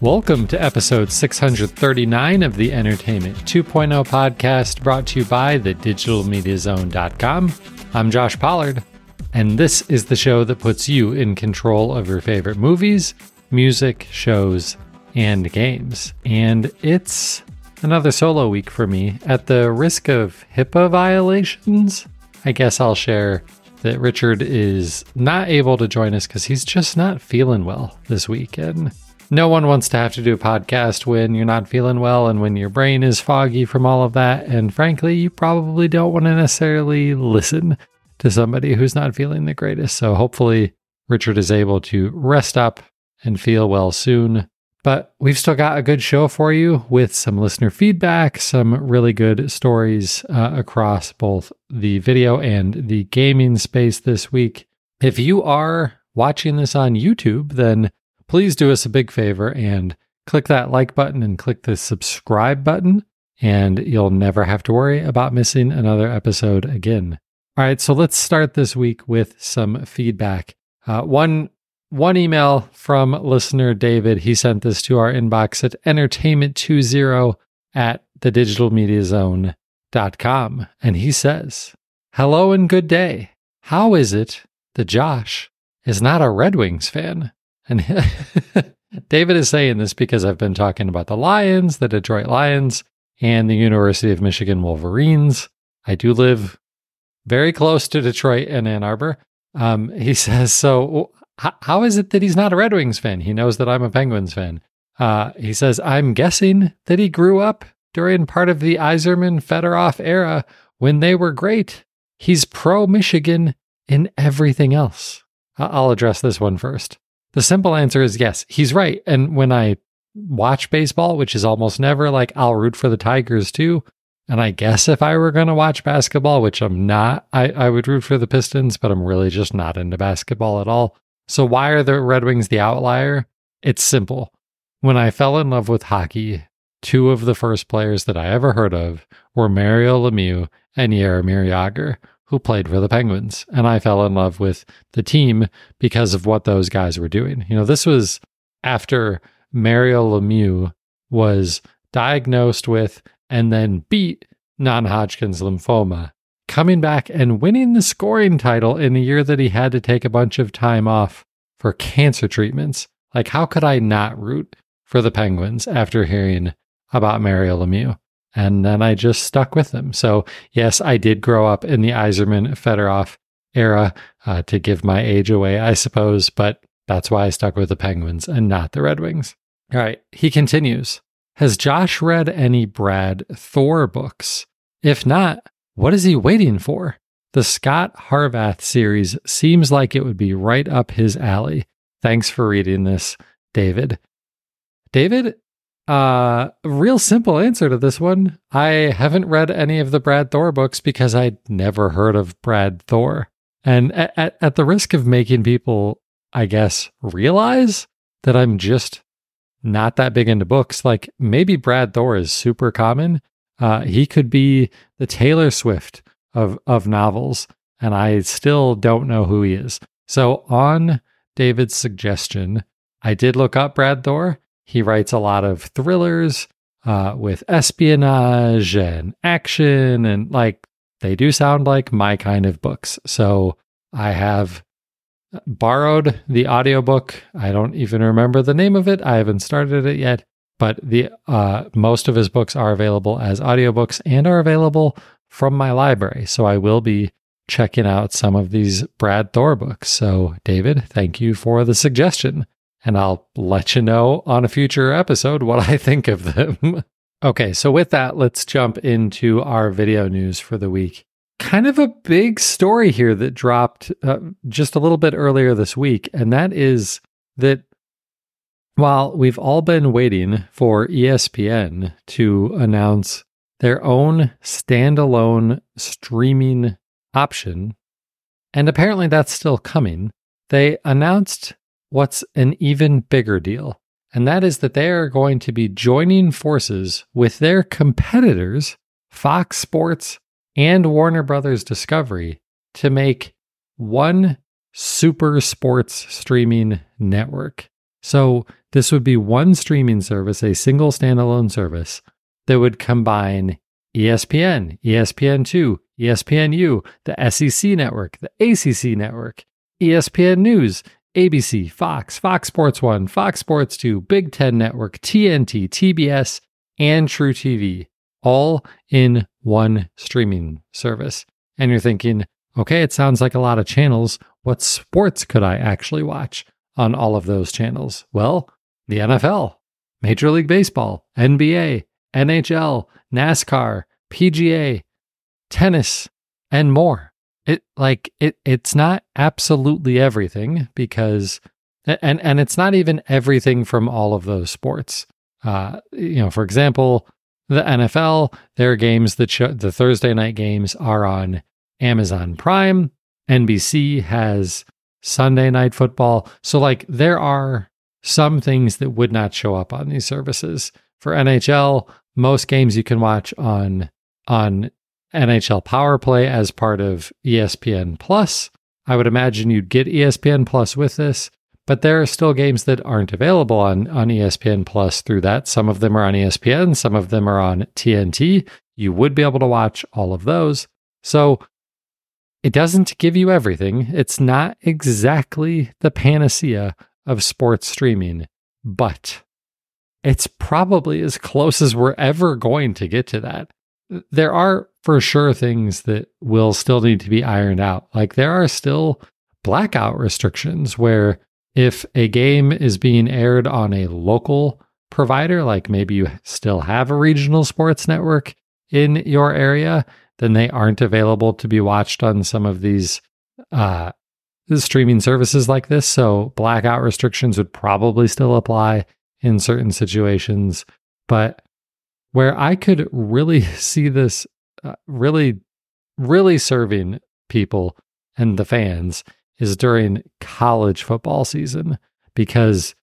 Welcome to episode 639 of the Entertainment 2.0 podcast brought to you by thedigitalmediazone.com. I'm Josh Pollard, and this is the show that puts you in control of your favorite movies, music, shows, and games. And it's another solo week for me. At the risk of HIPAA violations, I guess I'll share that Richard is not able to join us because he's just not feeling well this week. No one wants to have to do a podcast when you're not feeling well and when your brain is foggy from all of that. And frankly, you probably don't want to necessarily listen to somebody who's not feeling the greatest. So hopefully, Richard is able to rest up and feel well soon. But we've still got a good show for you with some listener feedback, some really good stories uh, across both the video and the gaming space this week. If you are watching this on YouTube, then please do us a big favor and click that like button and click the subscribe button, and you'll never have to worry about missing another episode again. All right, so let's start this week with some feedback. Uh, one one email from listener David. He sent this to our inbox at entertainment20 at thedigitalmediazone.com. And he says, Hello and good day. How is it that Josh is not a Red Wings fan? And David is saying this because I've been talking about the Lions, the Detroit Lions, and the University of Michigan Wolverines. I do live very close to Detroit and Ann Arbor. Um, he says, So, how is it that he's not a Red Wings fan? He knows that I'm a Penguins fan. Uh, he says, I'm guessing that he grew up during part of the Yzerman Fedorov era when they were great. He's pro Michigan in everything else. I'll address this one first. The simple answer is yes, he's right. And when I watch baseball, which is almost never, like I'll root for the Tigers too. And I guess if I were going to watch basketball, which I'm not, I, I would root for the Pistons, but I'm really just not into basketball at all. So why are the Red Wings the outlier? It's simple. When I fell in love with hockey, two of the first players that I ever heard of were Mario Lemieux and Jaromir Jagr, who played for the Penguins. And I fell in love with the team because of what those guys were doing. You know, this was after Mario Lemieux was diagnosed with and then beat non Hodgkin's lymphoma, coming back and winning the scoring title in a year that he had to take a bunch of time off for cancer treatments. Like, how could I not root for the Penguins after hearing about Mario Lemieux? And then I just stuck with them. So, yes, I did grow up in the Yzerman Fedorov era uh, to give my age away, I suppose, but that's why I stuck with the Penguins and not the Red Wings. All right, he continues. Has Josh read any Brad Thor books? If not, what is he waiting for? The Scot Harvath series seems like it would be right up his alley. Thanks for reading this, David. David, uh, real simple answer to this one. I haven't read any of the Brad Thor books because I'd never heard of Brad Thor. And at, at, at the risk of making people, I guess, realize that I'm just not that big into books, like maybe Brad Thor is super common. Uh, he could be the Taylor Swift of, of novels, and I still don't know who he is. So, on David's suggestion, I did look up Brad Thor he writes a lot of thrillers uh, with espionage and action, and like they do sound like my kind of books. So I have borrowed the audiobook. I don't even remember the name of it. I haven't started it yet, but the uh, most of his books are available as audiobooks and are available from my library. So I will be checking out some of these Brad Thor books. So David, thank you for the suggestion and I'll let you know on a future episode what I think of them. okay, so with that, let's jump into our video news for the week. Kind of a big story here that dropped uh, just a little bit earlier this week, and that is that while we've all been waiting for ESPN to announce their own standalone streaming option, and apparently that's still coming, they announced what's an even bigger deal, and that is that they are going to be joining forces with their competitors, Fox Sports and Warner Brothers Discovery, to make one super sports streaming network. So this would be one streaming service, a single standalone service that would combine ESPN, ESPN2, ESPNU, the SEC network, the ACC network, ESPN News, ABC, Fox, Fox Sports 1, Fox Sports 2, Big Ten Network, TNT, TBS, and truTV, all in one streaming service. And you're thinking, okay, it sounds like a lot of channels. What sports could I actually watch on all of those channels? Well, the NFL, Major League Baseball, NBA, NHL, NASCAR, PGA, tennis, and more. It like it it's not absolutely everything because and and it's not even everything from all of those sports. Uh, you know, for example, the NFL, their games that show the Thursday night games are on Amazon Prime. NBC has Sunday night football. So like there are some things that would not show up on these services. For NHL, most games you can watch on on NHL Power Play as part of ESPN Plus. I would imagine you'd get ESPN Plus with this, but there are still games that aren't available on, on ESPN Plus through that. Some of them are on ESPN, some of them are on TNT. You would be able to watch all of those. So it doesn't give you everything. It's not exactly the panacea of sports streaming, but it's probably as close as we're ever going to get to that there are for sure things that will still need to be ironed out. Like there are still blackout restrictions where if a game is being aired on a local provider, like maybe you still have a regional sports network in your area, then they aren't available to be watched on some of these uh, streaming services like this. So blackout restrictions would probably still apply in certain situations. But where I could really see this uh, really, really serving people and the fans is during college football season because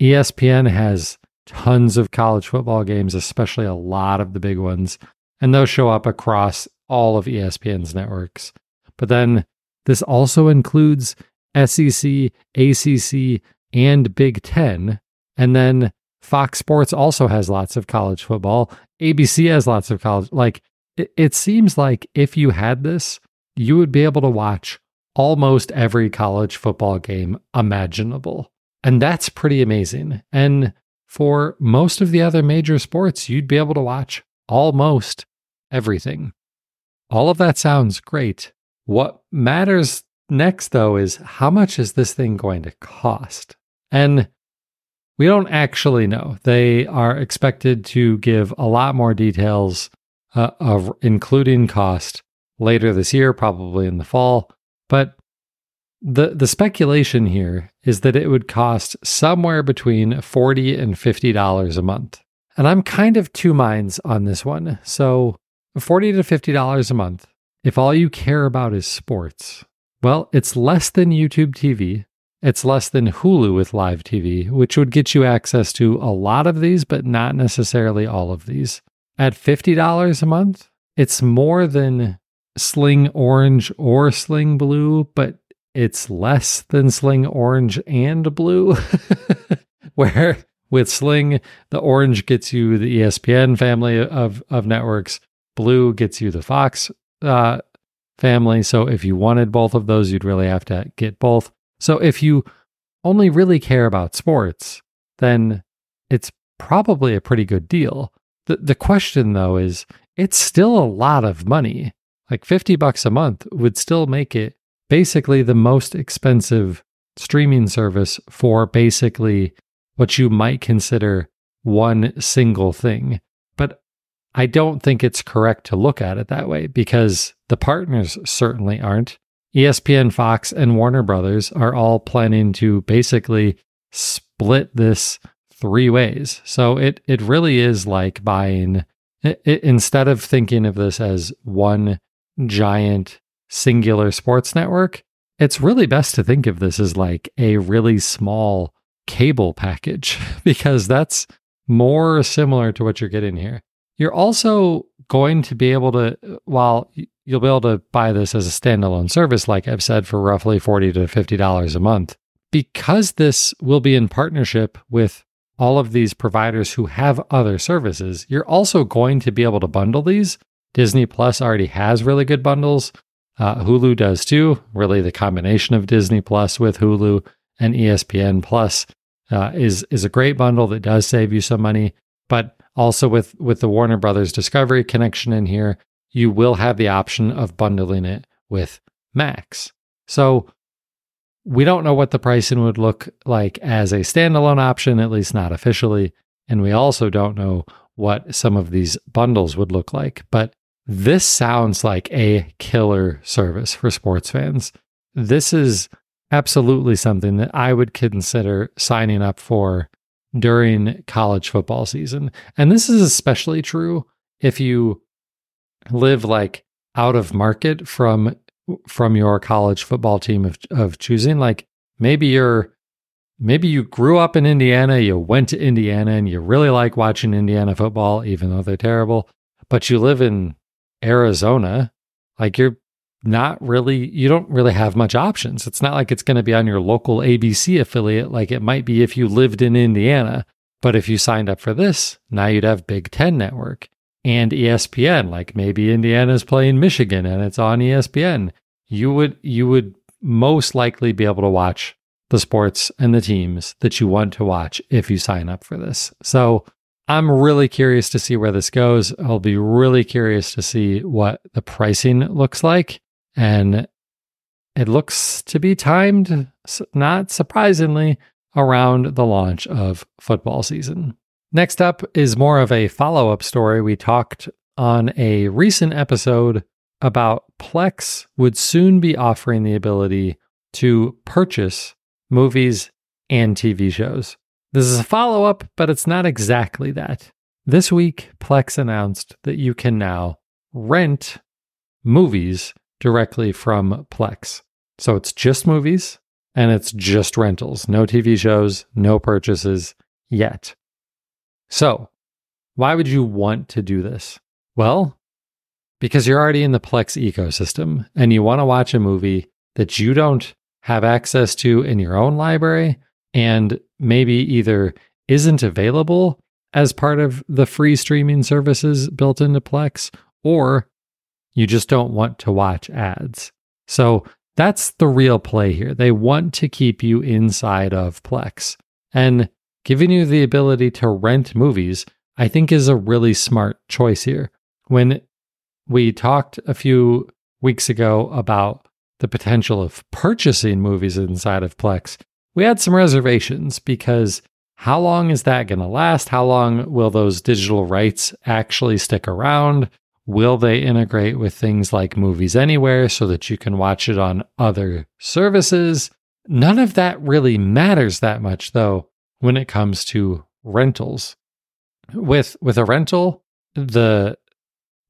ESPN has tons of college football games, especially a lot of the big ones, and those show up across all of ESPN's networks. But then this also includes SEC, ACC, and Big Ten. And then Fox Sports also has lots of college football. ABC has lots of college. Like, it, it seems like if you had this, you would be able to watch almost every college football game imaginable. And that's pretty amazing. And for most of the other major sports, you'd be able to watch almost everything. All of that sounds great. What matters next, though, is how much is this thing going to cost? And we don't actually know. They are expected to give a lot more details uh, of including cost later this year, probably in the fall. But the the speculation here is that it would cost somewhere between 40 and 50 dollars a month. And I'm kind of two minds on this one. So 40 to 50 dollars a month. If all you care about is sports, well, it's less than YouTube TV, it's less than Hulu with live TV, which would get you access to a lot of these, but not necessarily all of these. At $50 a month, it's more than Sling Orange or Sling Blue, but it's less than Sling Orange and Blue. Where with Sling, the orange gets you the ESPN family of, of networks, blue gets you the Fox uh, family. So if you wanted both of those, you'd really have to get both. So if you only really care about sports, then it's probably a pretty good deal. The the question though is it's still a lot of money. Like 50 bucks a month would still make it basically the most expensive streaming service for basically what you might consider one single thing. But I don't think it's correct to look at it that way because the partners certainly aren't. ESPN, Fox, and Warner Brothers are all planning to basically split this three ways. So it it really is like buying it, it, instead of thinking of this as one giant singular sports network, it's really best to think of this as like a really small cable package because that's more similar to what you're getting here. You're also going to be able to, while you'll be able to buy this as a standalone service, like I've said, for roughly 40 to $50 a month. because this will be in partnership with all of these providers who have other services, you're also going to be able to bundle these. Disney Plus already has really good bundles. Uh, Hulu does too. Really, the combination of Disney Plus with Hulu and ESPN Plus uh, is is a great bundle that does save you some money. But also with with the Warner Brothers Discovery connection in here, you will have the option of bundling it with Max. So we don't know what the pricing would look like as a standalone option, at least not officially. And we also don't know what some of these bundles would look like. But this sounds like a killer service for sports fans. This is absolutely something that I would consider signing up for during college football season. And this is especially true if you live like out of market from from your college football team of of choosing like maybe you're maybe you grew up in Indiana, you went to Indiana and you really like watching Indiana football even though they're terrible, but you live in Arizona, like you're not really you don't really have much options. It's not like it's going to be on your local ABC affiliate like it might be if you lived in Indiana. But if you signed up for this, now you'd have Big 10 network and ESPN, like maybe Indiana's playing Michigan and it's on ESPN. You would you would most likely be able to watch the sports and the teams that you want to watch if you sign up for this. So I'm really curious to see where this goes. I'll be really curious to see what the pricing looks like. And it looks to be timed, not surprisingly, around the launch of football season. Next up is more of a follow up story. We talked on a recent episode about Plex would soon be offering the ability to purchase movies and TV shows. This is a follow up, but it's not exactly that. This week, Plex announced that you can now rent movies directly from Plex. So it's just movies and it's just rentals, no TV shows, no purchases yet. So, why would you want to do this? Well, because you're already in the Plex ecosystem and you want to watch a movie that you don't have access to in your own library and maybe either isn't available as part of the free streaming services built into Plex or you just don't want to watch ads. So that's the real play here. They want to keep you inside of Plex. And giving you the ability to rent movies, I think is a really smart choice here. When we talked a few weeks ago about the potential of purchasing movies inside of Plex, we had some reservations because how long is that going to last? How long will those digital rights actually stick around? Will they integrate with things like Movies Anywhere so that you can watch it on other services? None of that really matters that much though when it comes to rentals. With with a rental, the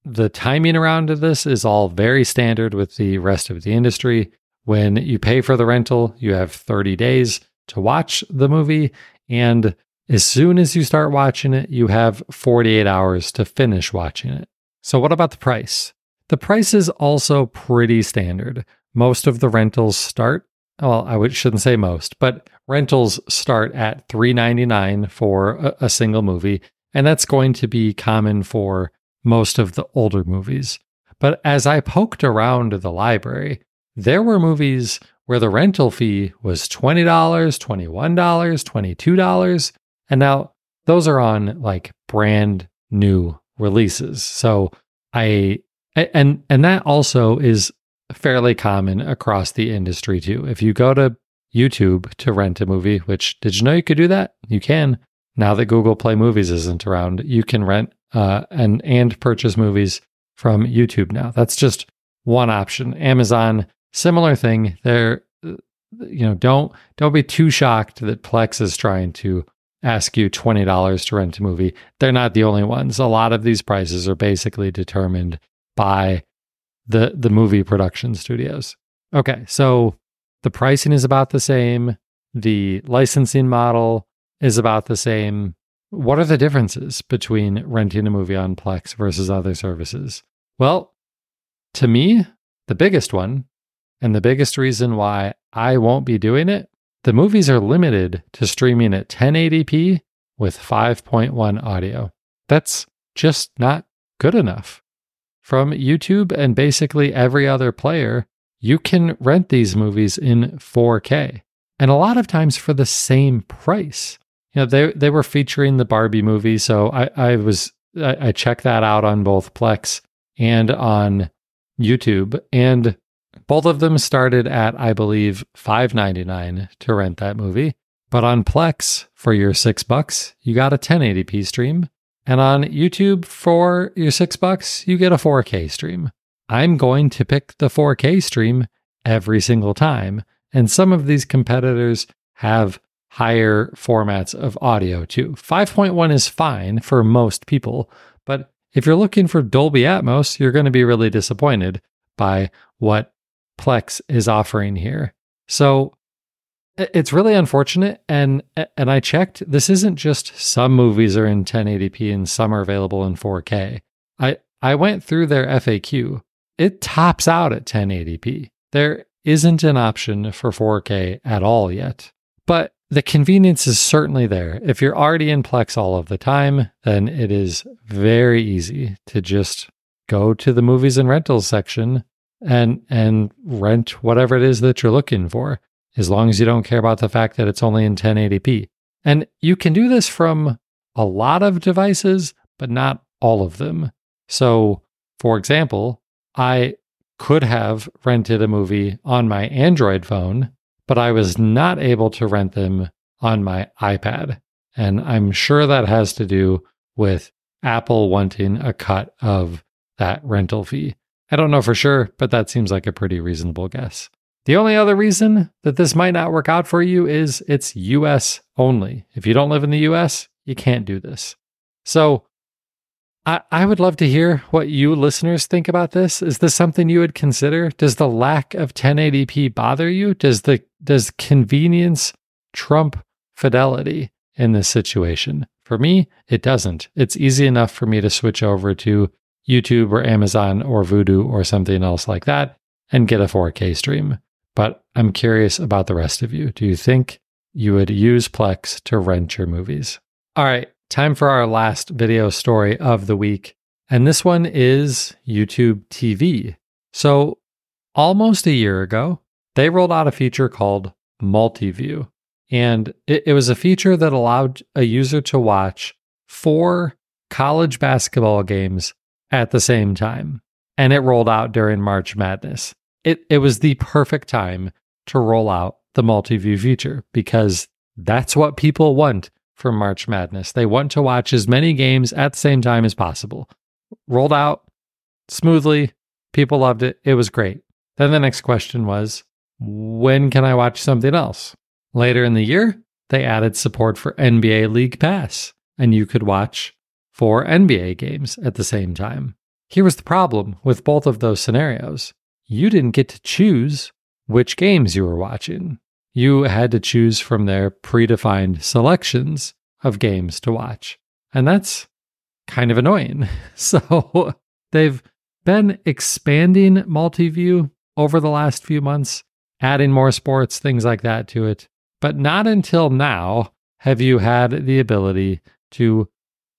the timing around this is all very standard with the rest of the industry. When you pay for the rental, you have 30 days to watch the movie and as soon as you start watching it, you have 48 hours to finish watching it. So, what about the price? The price is also pretty standard. Most of the rentals start, well, I shouldn't say most, but rentals start at $3.99 for a, a single movie. And that's going to be common for most of the older movies. But as I poked around the library, there were movies where the rental fee was $20, $21, $22. And now those are on like brand new releases. So I and and that also is fairly common across the industry too. If you go to YouTube to rent a movie, which did you know you could do that? You can. Now that Google Play Movies isn't around, you can rent uh, and and purchase movies from YouTube now. That's just one option. Amazon, similar thing. They're you know don't don't be too shocked that Plex is trying to ask you $20 to rent a movie. They're not the only ones. A lot of these prices are basically determined by the the movie production studios. Okay, so the pricing is about the same, the licensing model is about the same. What are the differences between renting a movie on Plex versus other services? Well, to me, the biggest one and the biggest reason why I won't be doing it the movies are limited to streaming at 1080p with 5.1 audio. That's just not good enough. From YouTube and basically every other player, you can rent these movies in 4K. And a lot of times for the same price. You know, they they were featuring the Barbie movie, so I, I was I, I checked that out on both Plex and on YouTube. And both of them started at, I believe, $5.99 to rent that movie. But on Plex, for your six bucks, you got a 1080p stream. And on YouTube, for your six bucks, you get a 4K stream. I'm going to pick the 4K stream every single time. And some of these competitors have higher formats of audio too. 5.1 is fine for most people, but if you're looking for Dolby Atmos, you're going to be really disappointed by what Plex is offering here. So it's really unfortunate and and I checked this isn't just some movies are in 1080p and some are available in 4K. I I went through their FAQ. It tops out at 1080p. There isn't an option for 4K at all yet. But the convenience is certainly there. If you're already in Plex all of the time, then it is very easy to just go to the movies and rentals section and and rent whatever it is that you're looking for as long as you don't care about the fact that it's only in 1080p. And you can do this from a lot of devices, but not all of them. So, for example, I could have rented a movie on my Android phone, but I was not able to rent them on my iPad. And I'm sure that has to do with Apple wanting a cut of that rental fee. I don't know for sure, but that seems like a pretty reasonable guess. The only other reason that this might not work out for you is it's US only. If you don't live in the US, you can't do this. So I, I would love to hear what you listeners think about this. Is this something you would consider? Does the lack of 1080p bother you? Does the does convenience trump fidelity in this situation? For me, it doesn't. It's easy enough for me to switch over to YouTube or Amazon or Vudu or something else like that and get a 4K stream. But I'm curious about the rest of you. Do you think you would use Plex to rent your movies? All right, time for our last video story of the week. And this one is YouTube TV. So, almost a year ago, they rolled out a feature called Multiview. And it, it was a feature that allowed a user to watch four college basketball games at the same time. And it rolled out during March Madness. It, it was the perfect time to roll out the multi-view feature because that's what people want from March Madness. They want to watch as many games at the same time as possible. Rolled out smoothly. People loved it. It was great. Then the next question was when can I watch something else? Later in the year, they added support for NBA League Pass, and you could watch four NBA games at the same time. Here was the problem with both of those scenarios you didn't get to choose which games you were watching. You had to choose from their predefined selections of games to watch. And that's kind of annoying. So they've been expanding multi-view over the last few months, adding more sports, things like that to it. But not until now have you had the ability to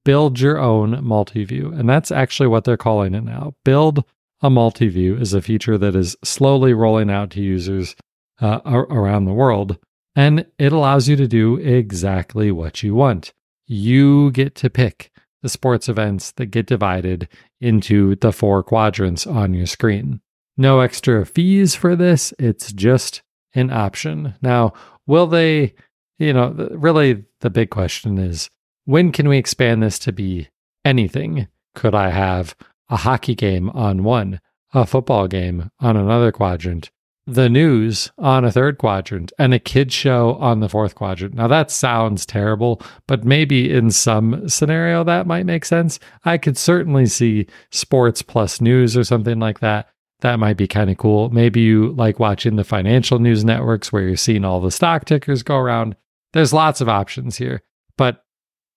build your own multi-view. And that's actually what they're calling it now. Build a multi-view is a feature that is slowly rolling out to users uh, around the world. And it allows you to do exactly what you want. You get to pick the sports events that get divided into the four quadrants on your screen. No extra fees for this, it's just an option. Now, will they, you know, really the big question is when can we expand this to be anything? Could I have a hockey game on one, a football game on another quadrant, the news on a third quadrant, and a kid show on the fourth quadrant. Now that sounds terrible, but maybe in some scenario that might make sense. I could certainly see sports plus news or something like that. That might be kind of cool. Maybe you like watching the financial news networks where you're seeing all the stock tickers go around. There's lots of options here. But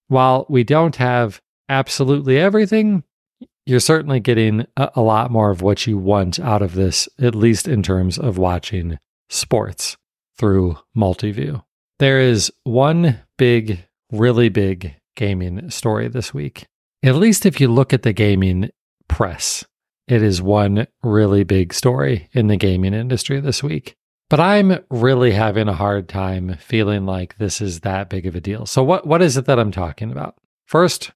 while we don't have absolutely everything, you're certainly getting a, a, lot more of what you want out of this, at least in terms of watching sports. through Multiview. There is one big, really big gaming story this week. At least if you look at the gaming press, it is one really big story in the gaming industry this week. But I'm really having a hard time feeling like this is that big of a deal. So what what is it that I'm talking about? First,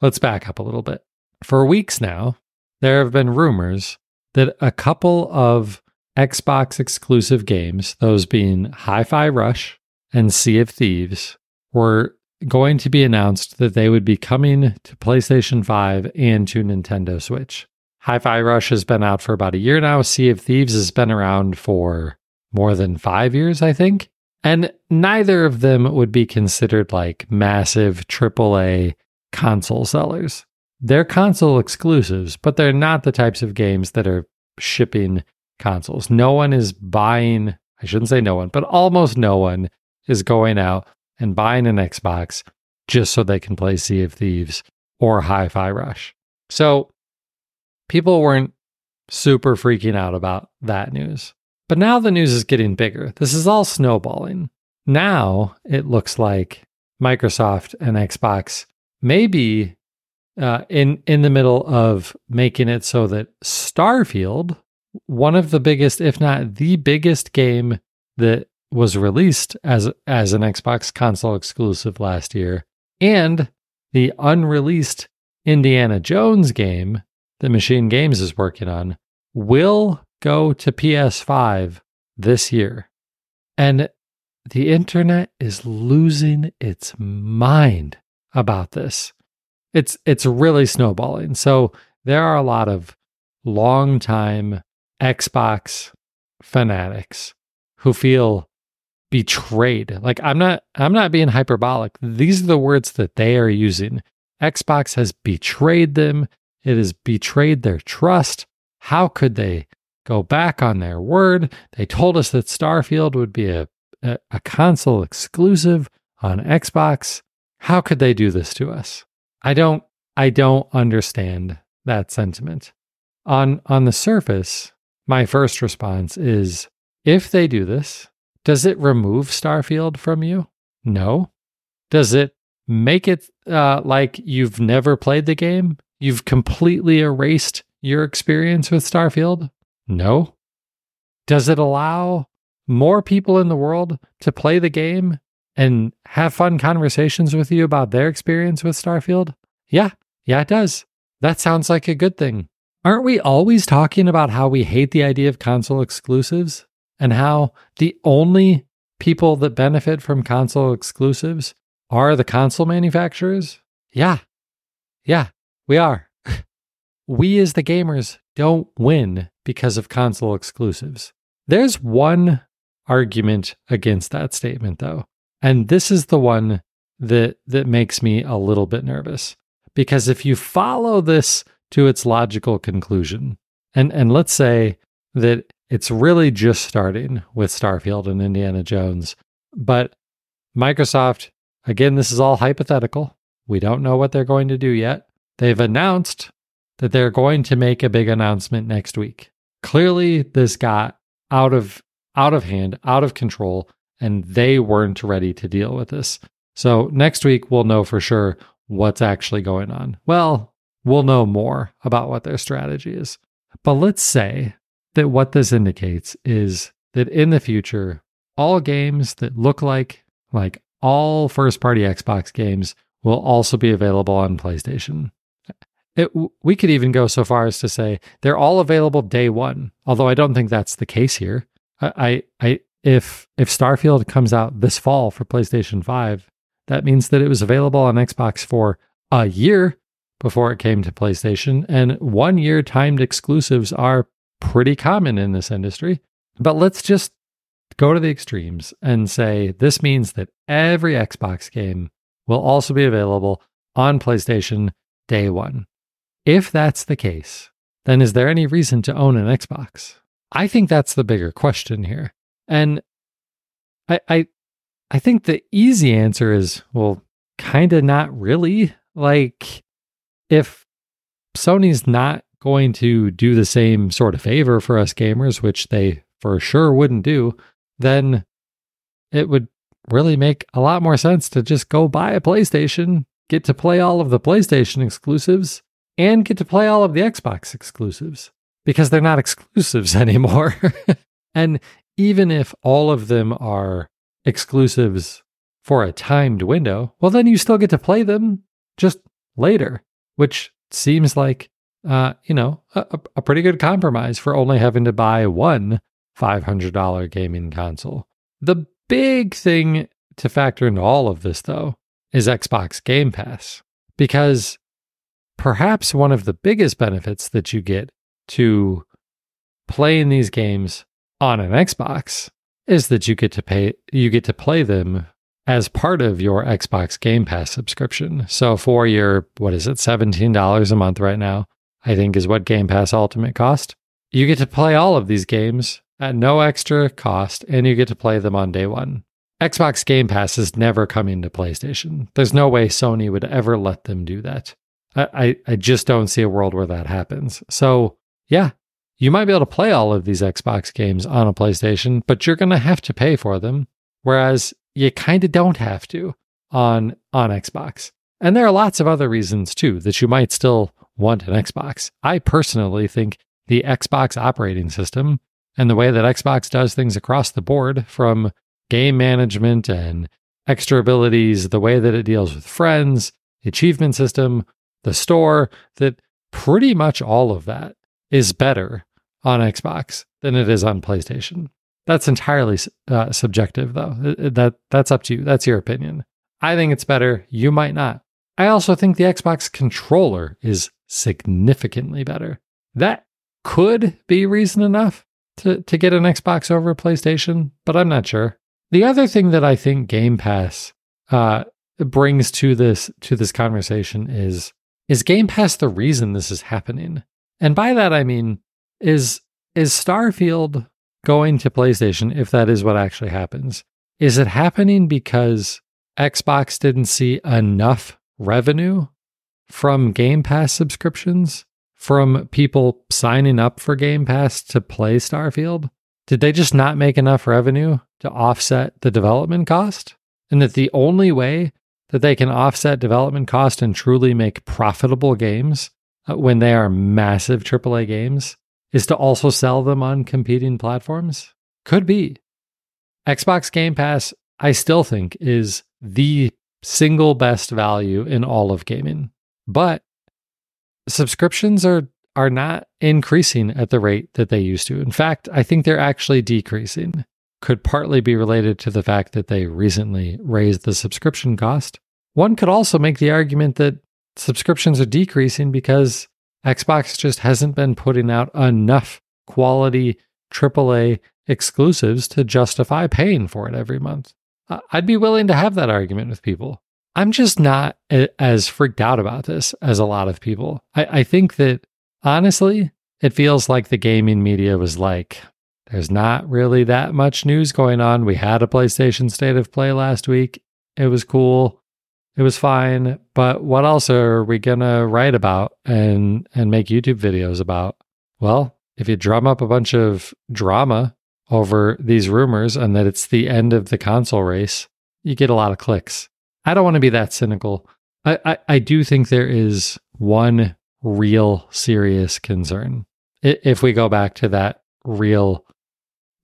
let's back up a little bit. For weeks now, there have been rumors that a couple of Xbox exclusive games, those being Hi Fi Rush and Sea of Thieves, were going to be announced that they would be coming to PlayStation 5 and to Nintendo Switch. Hi Fi Rush has been out for about a year now. Sea of Thieves has been around for more than five years, I think. And neither of them would be considered like massive AAA console sellers. They're console exclusives, but they're not the types of games that are shipping consoles. No one is buying, I shouldn't say no one, but almost no one is going out and buying an Xbox just so they can play Sea of Thieves or Hi Fi Rush. So people weren't super freaking out about that news. But now the news is getting bigger. This is all snowballing. Now it looks like Microsoft and Xbox may be uh, in in the middle of making it so that Starfield, one of the biggest, if not the biggest game that was released as as an Xbox console exclusive last year, and the unreleased Indiana Jones game that MachineGames is working on will go to PS5 this year. And the internet is losing its mind about this. It's it's really snowballing. So there are a lot of longtime Xbox fanatics who feel betrayed. Like I'm not I'm not being hyperbolic. These are the words that they are using. Xbox has betrayed them. It has betrayed their trust. How could they go back on their word? They told us that Starfield would be a, a, a console exclusive on Xbox. How could they do this to us? I don't I don't understand that sentiment. On on the surface, my first response is if they do this, does it remove Starfield from you? No. Does it make it uh, like you've never played the game? You've completely erased your experience with Starfield? No. Does it allow more people in the world to play the game and have fun conversations with you about their experience with Starfield? Yeah, yeah, it does. That sounds like a good thing. Aren't we always talking about how we hate the idea of console exclusives and how the only people that benefit from console exclusives are the console manufacturers? Yeah, yeah, we are. we as the gamers don't win because of console exclusives. There's one argument against that statement though. And this is the one that that makes me a little bit nervous. Because if you follow this to its logical conclusion, and and let's say that it's really just starting with Starfield and Indiana Jones, but Microsoft, again, this is all hypothetical. We don't know what they're going to do yet. They've announced that they're going to make a big announcement next week. Clearly, this got out of out of hand, out of control, and they weren't ready to deal with this. So next week we'll know for sure what's actually going on. Well, we'll know more about what their strategy is. But let's say that what this indicates is that in the future, all games that look like like all first party Xbox games will also be available on PlayStation. It, we could even go so far as to say they're all available day one, although I don't think that's the case here. I, I, if if Starfield comes out this fall for PlayStation Five, that means that it was available on Xbox for a year before it came to PlayStation, and one year timed exclusives are pretty common in this industry. But let's just go to the extremes and say this means that every Xbox game will also be available on PlayStation day one. If that's the case, then is there any reason to own an Xbox? I think that's the bigger question here. And I I, I think the easy answer is well, kind of not really. Like if Sony's not going to do the same sort of favor for us gamers, which they for sure wouldn't do, then it would really make a lot more sense to just go buy a PlayStation, get to play all of the PlayStation exclusives, and get to play all of the Xbox exclusives because they're not exclusives anymore. and even if all of them are exclusives for a timed window, well, then you still get to play them just later, which seems like, uh, you know, a, a pretty good compromise for only having to buy one $500 gaming console. The big thing to factor into all of this, though, is Xbox Game Pass, because perhaps one of the biggest benefits that you get to playing these games on an Xbox is that you get to pay you get to play them as part of your Xbox Game Pass subscription. So for your what is it, $17 a month right now, I think is what Game Pass Ultimate cost. You get to play all of these games at no extra cost and you get to play them on day 1. Xbox Game Pass is never coming to PlayStation. There's no way Sony would ever let them do that. I, I, I just don't see a world where that happens. So, yeah, you might be able to play all of these Xbox games on a PlayStation, but you're going to have to pay for them. Whereas you kind of don't have to on on Xbox. And there are lots of other reasons too that you might still want an Xbox. I personally think the Xbox operating system and the way that Xbox does things across the board from game management and extra abilities, the way that it deals with friends, achievement system, the store, that pretty much all of that is better on Xbox than it is on PlayStation. That's entirely uh, subjective, though. That that's up to you. That's your opinion. I think it's better. You might not. I also think the Xbox controller is significantly better. That could be reason enough to, to get an Xbox over a PlayStation, but I'm not sure. The other thing that I think Game Pass uh, brings to this to this conversation is is Game Pass the reason this is happening? And by that I mean is is Starfield going to PlayStation if that is what actually happens? Is it happening because Xbox didn't see enough revenue from Game Pass subscriptions from people signing up for Game Pass to play Starfield? Did they just not make enough revenue to offset the development cost? And that the only way that they can offset development cost and truly make profitable games Uh, when they are massive AAA games is to also sell them on competing platforms? Could be. Xbox Game Pass, I still think, is the single best value in all of gaming. But subscriptions are are not increasing at the rate that they used to. In fact, I think they're actually decreasing. Could partly be related to the fact that they recently raised the subscription cost. One could also make the argument that subscriptions are decreasing because Xbox just hasn't been putting out enough quality AAA exclusives to justify paying for it every month. I'd be willing to have that argument with people. I'm just not as freaked out about this as a lot of people. I, I think that honestly, it feels like the gaming media was like, there's not really that much news going on. We had a PlayStation State of Play last week. It was cool. It was fine, but what else are we gonna write about and and make YouTube videos about? Well, if you drum up a bunch of drama over these rumors and that it's the end of the console race, you get a lot of clicks. I don't want to be that cynical. I, I, I do think there is one real serious concern. If we go back to that real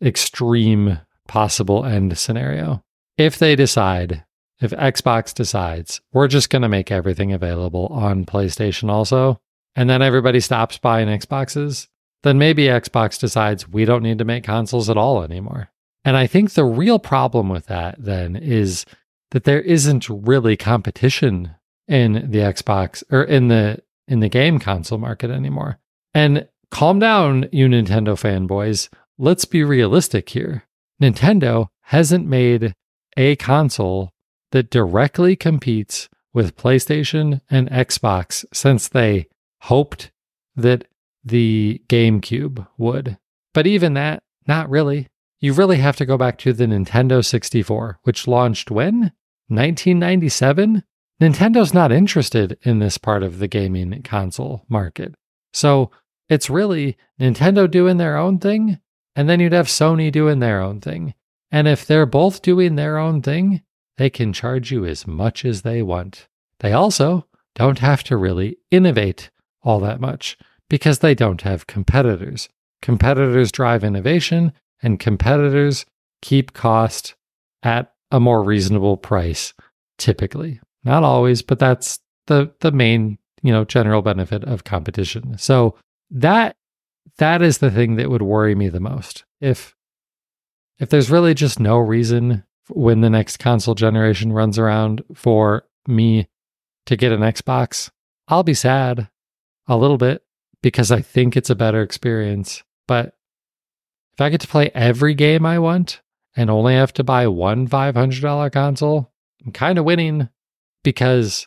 extreme possible end scenario, if they decide if Xbox decides we're just going to make everything available on PlayStation also, and then everybody stops buying Xboxes, then maybe Xbox decides we don't need to make consoles at all anymore. And I think the real problem with that then is that there isn't really competition in the Xbox or in the in the game console market anymore. And calm down, you Nintendo fanboys. Let's be realistic here. Nintendo hasn't made a console that directly competes with PlayStation and Xbox since they hoped that the GameCube would. But even that, not really. You really have to go back to the Nintendo 64, which launched when? 1997? Nintendo's not interested in this part of the gaming console market. So it's really Nintendo doing their own thing, and then you'd have Sony doing their own thing. And if they're both doing their own thing, they can charge you as much as they want. They also don't have to really innovate all that much because they don't have competitors. Competitors drive innovation, and competitors keep cost at a more reasonable price typically. Not always, but that's the the main, you know, general benefit of competition. So that that is the thing that would worry me the most. If if there's really just no reason when the next console generation runs around for me to get an Xbox, I'll be sad a little bit because I think it's a better experience. But if I get to play every game I want and only have to buy one $500 console, I'm kind of winning because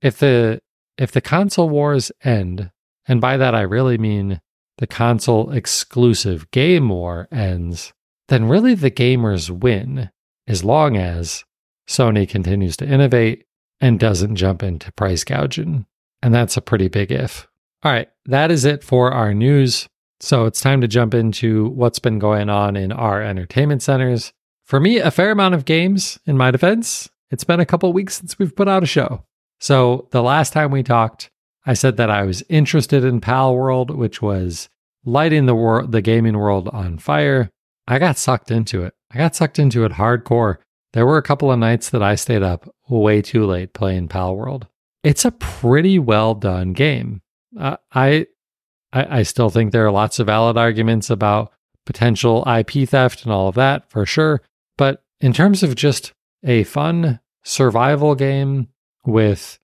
if the if the console wars end, and by that I really mean the console exclusive game war ends, then really the gamers win as long as Sony continues to innovate and doesn't jump into price gouging. And that's a pretty big if. All right, that is it for our news. So it's time to jump into what's been going on in our entertainment centers. For me, a fair amount of games in my defense. It's been a couple weeks since we've put out a show. So the last time we talked, I said that I was interested in Palworld, which was lighting the world, the gaming world on fire. I got sucked into it. I got sucked into it hardcore. There were a couple of nights that I stayed up way too late playing Palworld. It's a pretty well done game. Uh, I, I I still think there are lots of valid arguments about potential IP theft and all of that for sure. But in terms of just a fun survival game with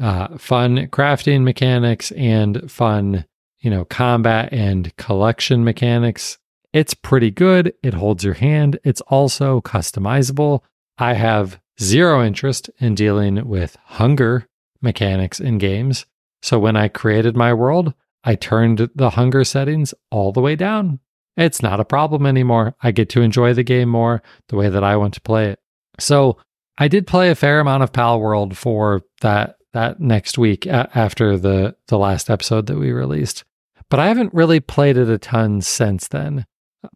uh, fun crafting mechanics and fun, you know, combat and collection mechanics, it's pretty good. It holds your hand. It's also customizable. I have zero interest in dealing with hunger mechanics in games. So when I created my world, I turned the hunger settings all the way down. It's not a problem anymore. I get to enjoy the game more the way that I want to play it. So I did play a fair amount of Palworld for that that next week after the the last episode that we released. But I haven't really played it a ton since then.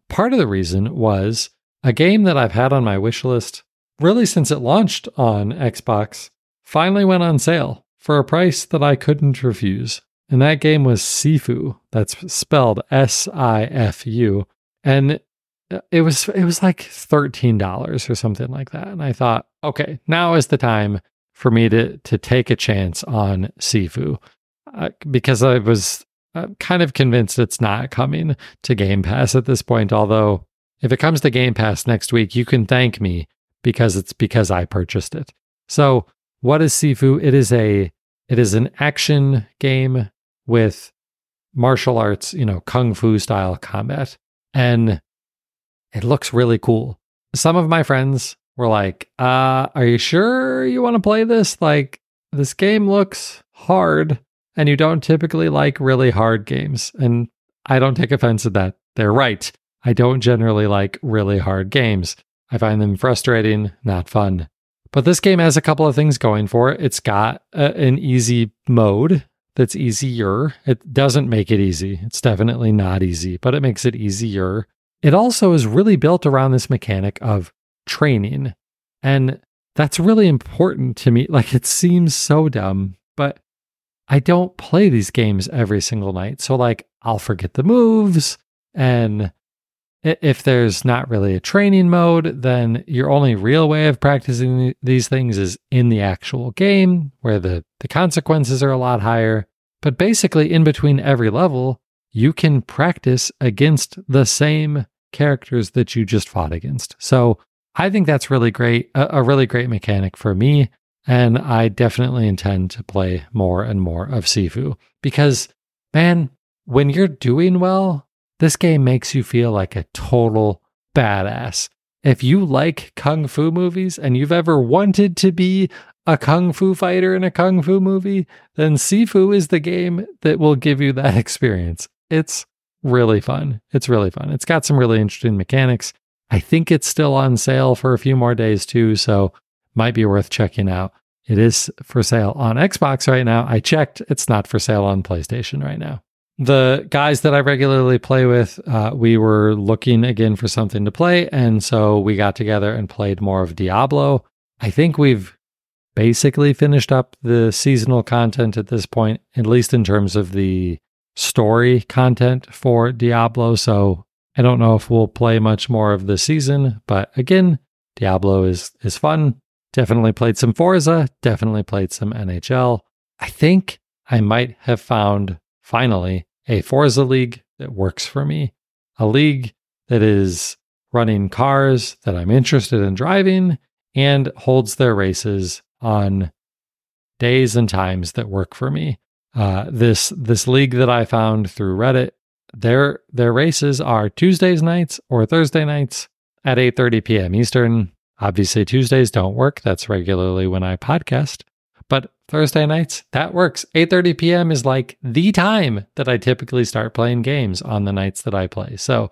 Part of the reason was a game that I've had on my wish list really since it launched on Xbox finally went on sale for a price that I couldn't refuse. And that game was Sifu. That's spelled S I F U. And it was it was like $13 or something like that. And I thought, okay, now is the time for me to to take a chance on Sifu. Uh, because I was uh, kind of convinced it's not coming to Game Pass at this point, although if it comes to Game Pass next week, you can thank me because it's because I purchased it. So, what is Sifu? It is a it is an action game with martial arts, you know, kung fu style combat. And it looks really cool. Some of my friends were like, uh, are you sure you want to play this? Like, this game looks hard, and you don't typically like really hard games. And I don't take offense at that. They're right. I don't generally like really hard games. I find them frustrating, not fun. But this game has a couple of things going for it. It's got a, an easy mode that's easier. It doesn't make it easy. It's definitely not easy, but it makes it easier. It also is really built around this mechanic of training. And that's really important to me. Like it seems so dumb, but I don't play these games every single night. So, like, I'll forget the moves. And if there's not really a training mode, then your only real way of practicing these things is in the actual game where the, the consequences are a lot higher. But basically, in between every level, you can practice against the same characters that you just fought against. So I think that's really great, a, a really great mechanic for me. And I definitely intend to play more and more of Sifu because, man, when you're doing well, this game makes you feel like a total badass. If you like kung fu movies and you've ever wanted to be a kung fu fighter in a kung fu movie, then Sifu is the game that will give you that experience. It's really fun. It's really fun. It's got some really interesting mechanics. I think it's still on sale for a few more days too, so might be worth checking out. It is for sale on Xbox right now. I checked, it's not for sale on PlayStation right now. the guys that I regularly play with, uh, we were looking again for something to play. And so we got together and played more of Diablo. I think we've basically finished up the seasonal content at this point, at least in terms of the story content for Diablo. So I don't know if we'll play much more of the season, but again, Diablo is is fun. Definitely played some Forza, definitely played some NHL. I think I might have found finally a Forza league that works for me, a league that is running cars that I'm interested in driving and holds their races on days and times that work for me. Uh, this this league that I found through Reddit, their their races are Tuesdays nights or Thursday nights at 8:30 p.m. Eastern. Obviously Tuesdays don't work. That's regularly when I podcast. But Thursday nights, that works. 8:30 p.m. is like the time that I typically start playing games on the nights that I play. So,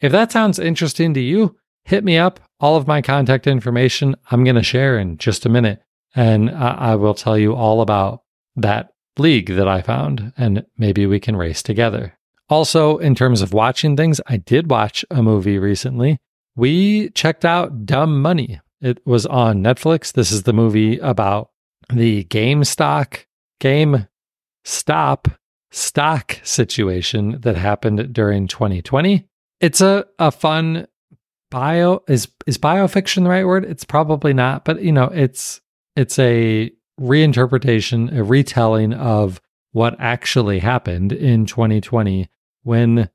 if that sounds interesting to you, hit me up. All of my contact information I'm going to share in just a minute, and I, I will tell you all about that league that I found, and maybe we can race together. Also, in terms of watching things, I did watch a movie recently. We checked out Dumb Money. It was on Netflix. This is the movie about the GameStop game stop stock situation that happened during 2020. It's a, a fun bio is is biofiction the right word? It's probably not, but you know, it's it's a reinterpretation, a retelling of what actually happened in 2020 when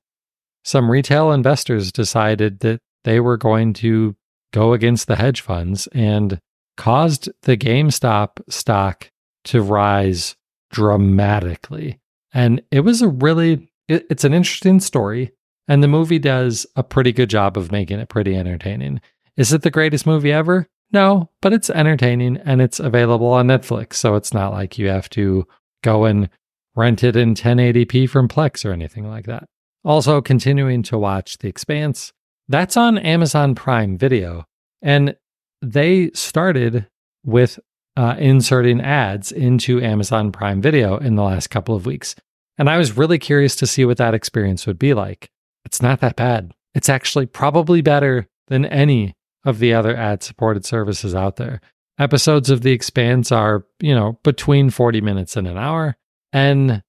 some retail investors decided that they were going to go against the hedge funds and caused the GameStop stock to rise dramatically. And it was a really, it, it's an interesting story. And the movie does a pretty good job of making it pretty entertaining. Is it the greatest movie ever? No, but it's entertaining and it's available on Netflix. So it's not like you have to go and rent it in 1080p from Plex or anything like that. Also, continuing to watch The Expanse. That's on Amazon Prime Video. And they started with uh, inserting ads into Amazon Prime Video in the last couple of weeks. And I was really curious to see what that experience would be like. It's not that bad. It's actually probably better than any of the other ad supported services out there. Episodes of The Expanse are, you know, between 40 minutes and an hour. And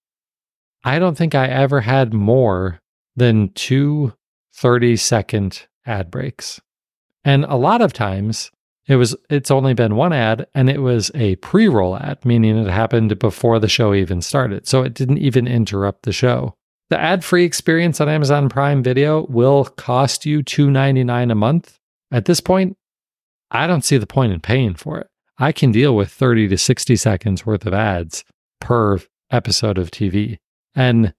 I don't think I ever had more than two 30 second ad breaks. And a lot of times it was it's only been one ad and it was a pre-roll ad, meaning it happened before the show even started. So it didn't even interrupt the show. The ad-free experience on Amazon Prime Video will cost you $2.99 a month. At this point, I don't see the point in paying for it. I can deal with 30 to 60 seconds worth of ads per episode of TV. And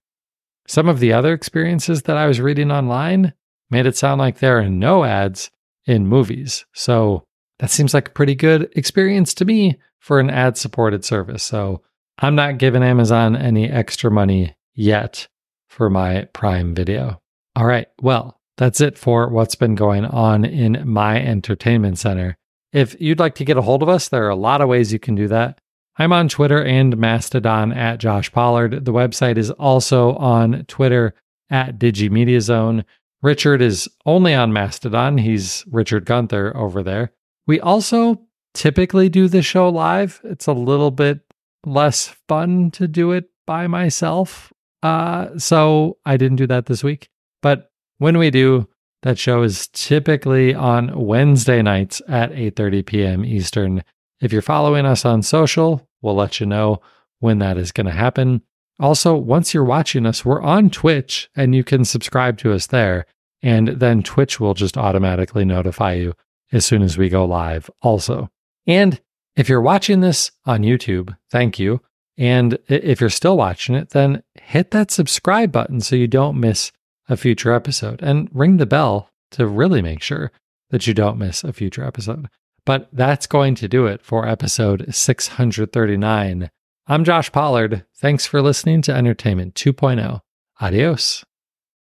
some of the other experiences that I was reading online made it sound like there are no ads in movies. So that seems like a pretty good experience to me for an ad supported service. So I'm not giving Amazon any extra money yet for my Prime video. All right. Well, that's it for what's been going on in my entertainment center. If you'd like to get a hold of us, there are a lot of ways you can do that. I'm on Twitter and Mastodon at Josh Pollard. The website is also on Twitter at DigiMediaZone. Richard is only on Mastodon. He's Richard Gunther over there. We also typically do the show live. It's a little bit less fun to do it by myself. Uh, so I didn't do that this week. But when we do, that show is typically on Wednesday nights at 8:30 p.m. Eastern. If you're following us on social, we'll let you know when that is going to happen. Also, once you're watching us, we're on Twitch and you can subscribe to us there. And then Twitch will just automatically notify you as soon as we go live, also. And if you're watching this on YouTube, thank you. And if you're still watching it, then hit that subscribe button so you don't miss a future episode and ring the bell to really make sure that you don't miss a future episode. But that's going to do it for episode 639. I'm Josh Pollard. Thanks for listening to Entertainment 2.0. Adios.